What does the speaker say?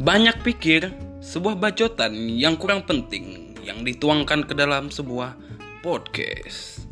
Banyak pikir, sebuah bacotan yang kurang penting yang dituangkan ke dalam sebuah podcast.